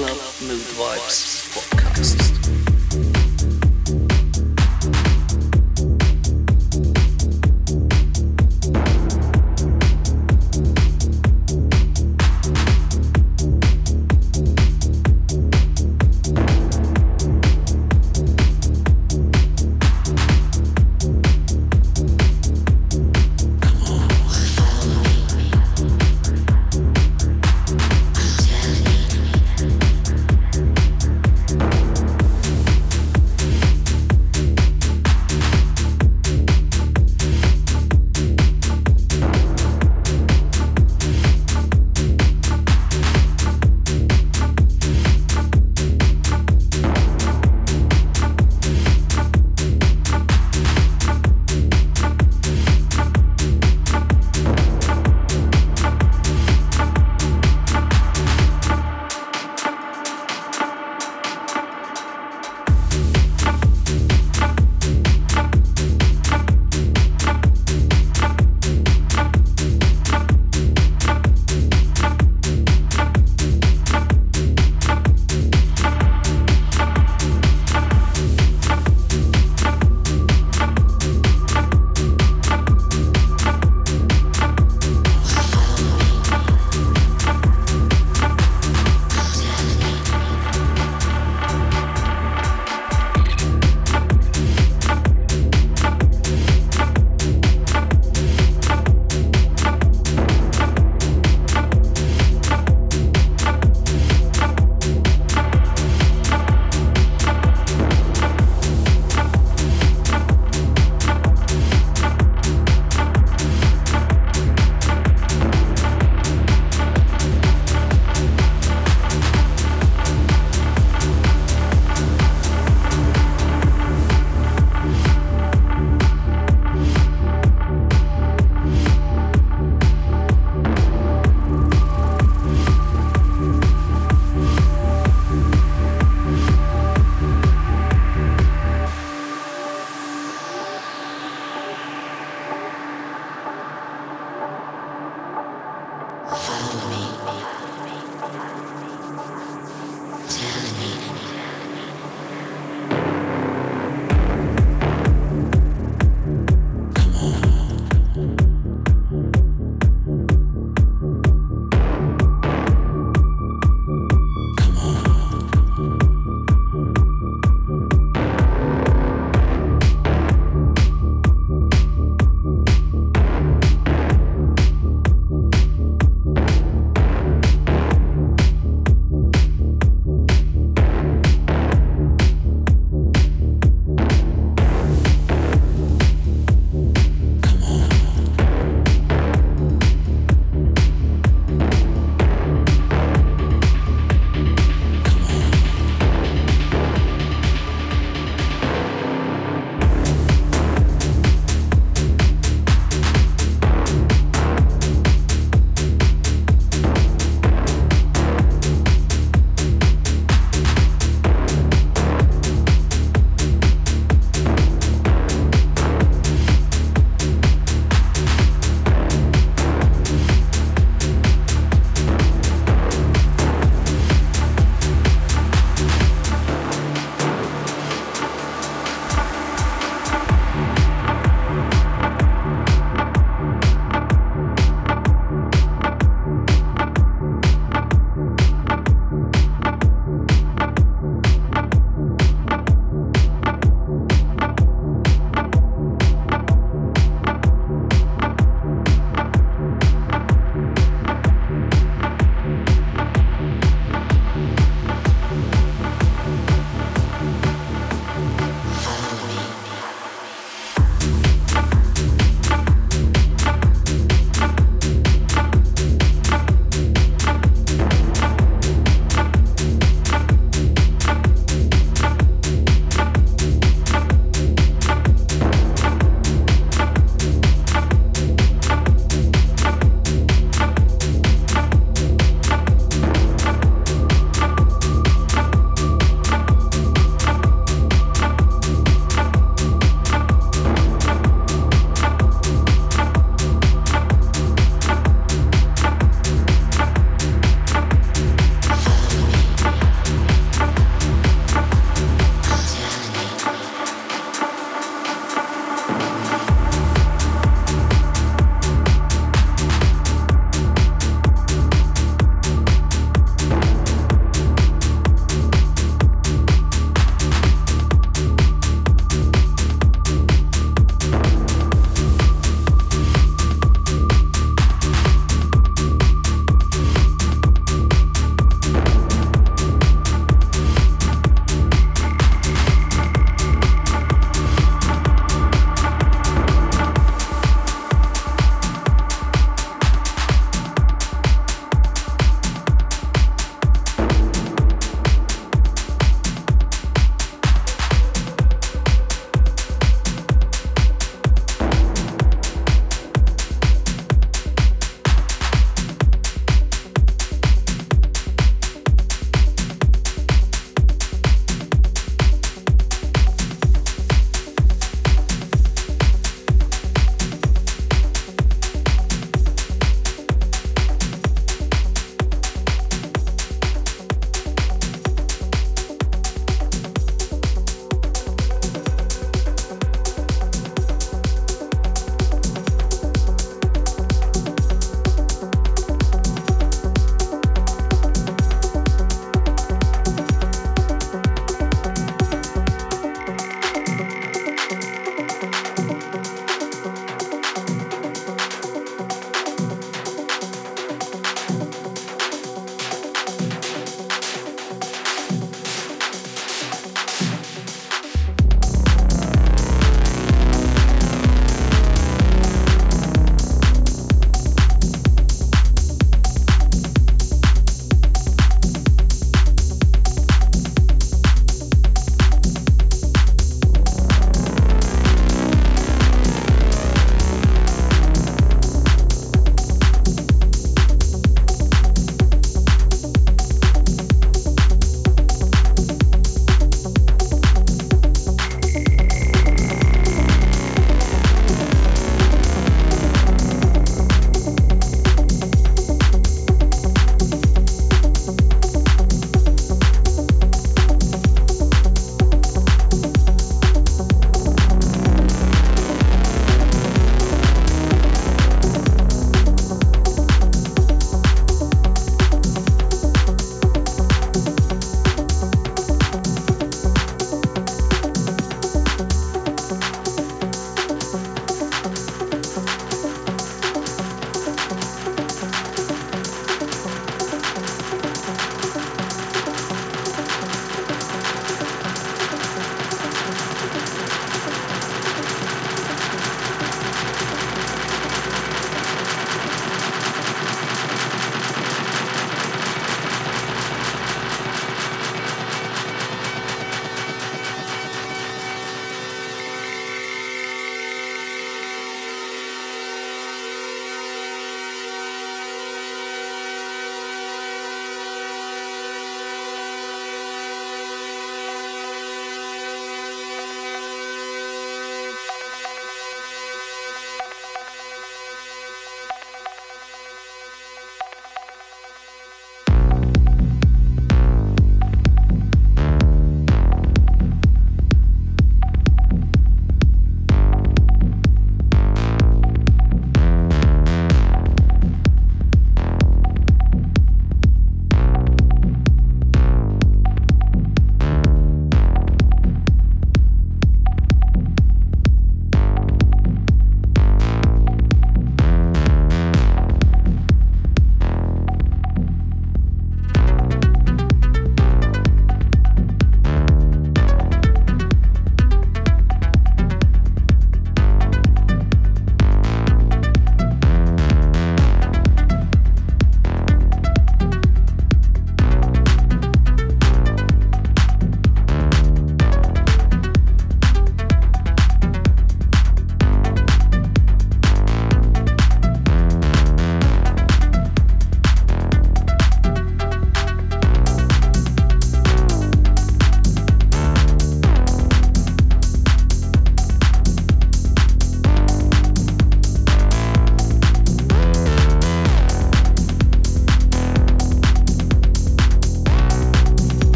Club Mood Vibes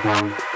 Hey!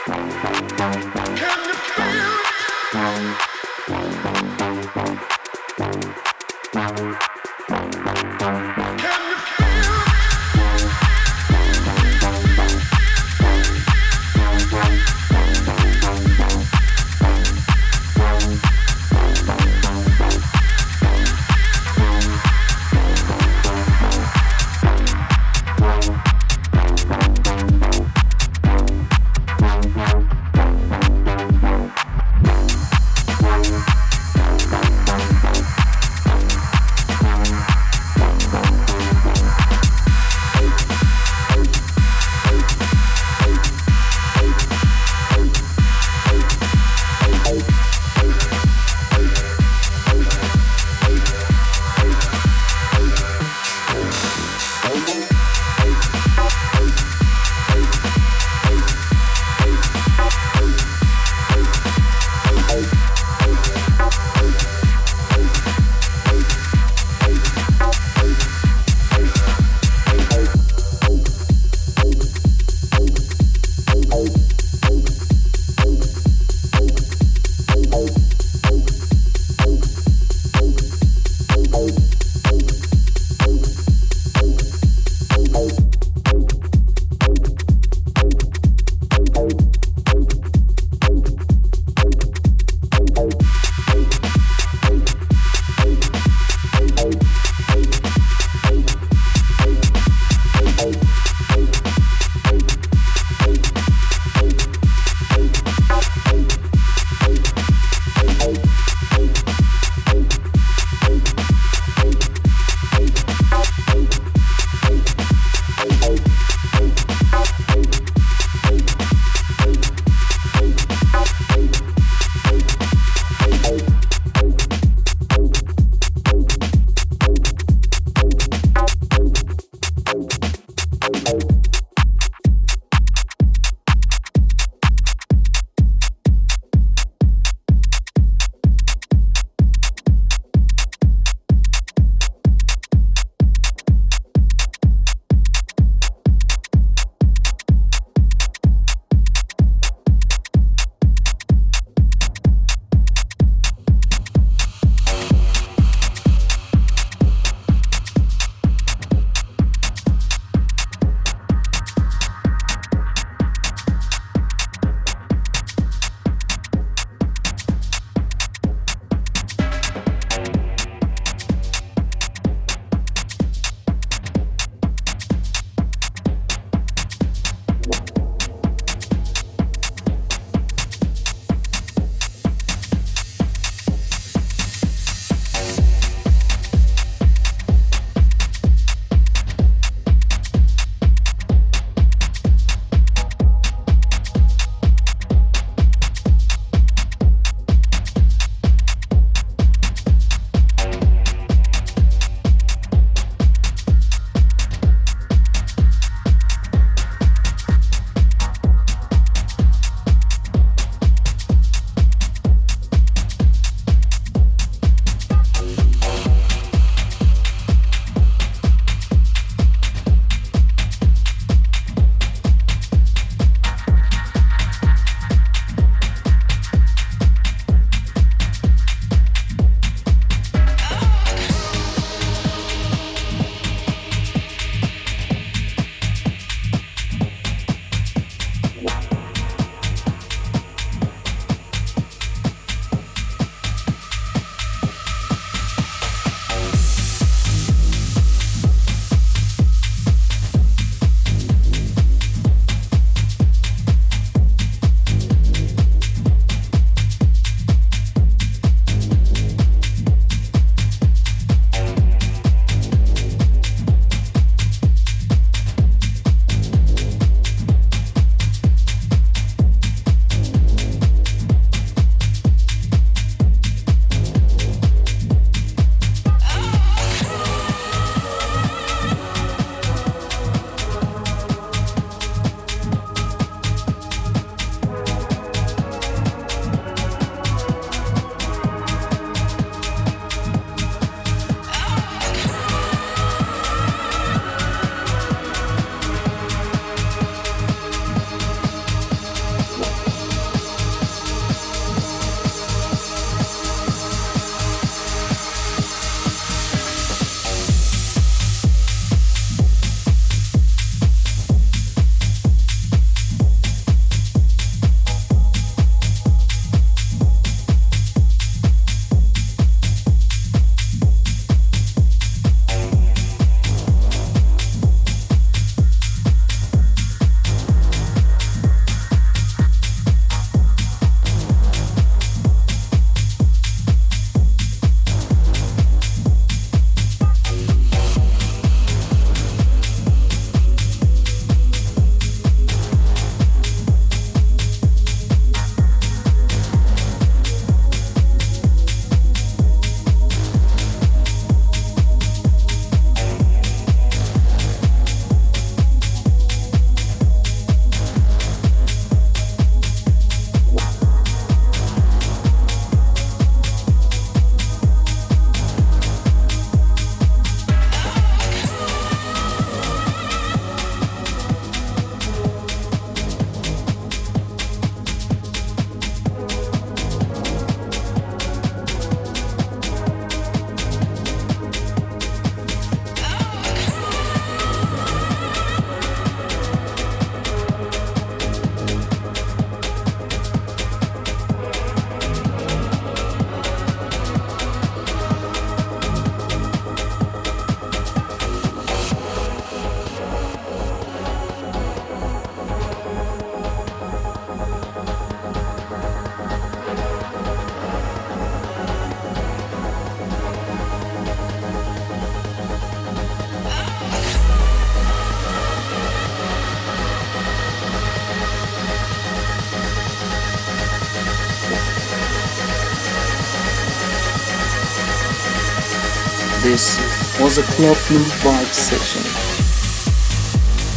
Was a Club Vibes session.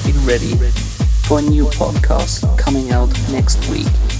Be ready for a new podcast coming out next week.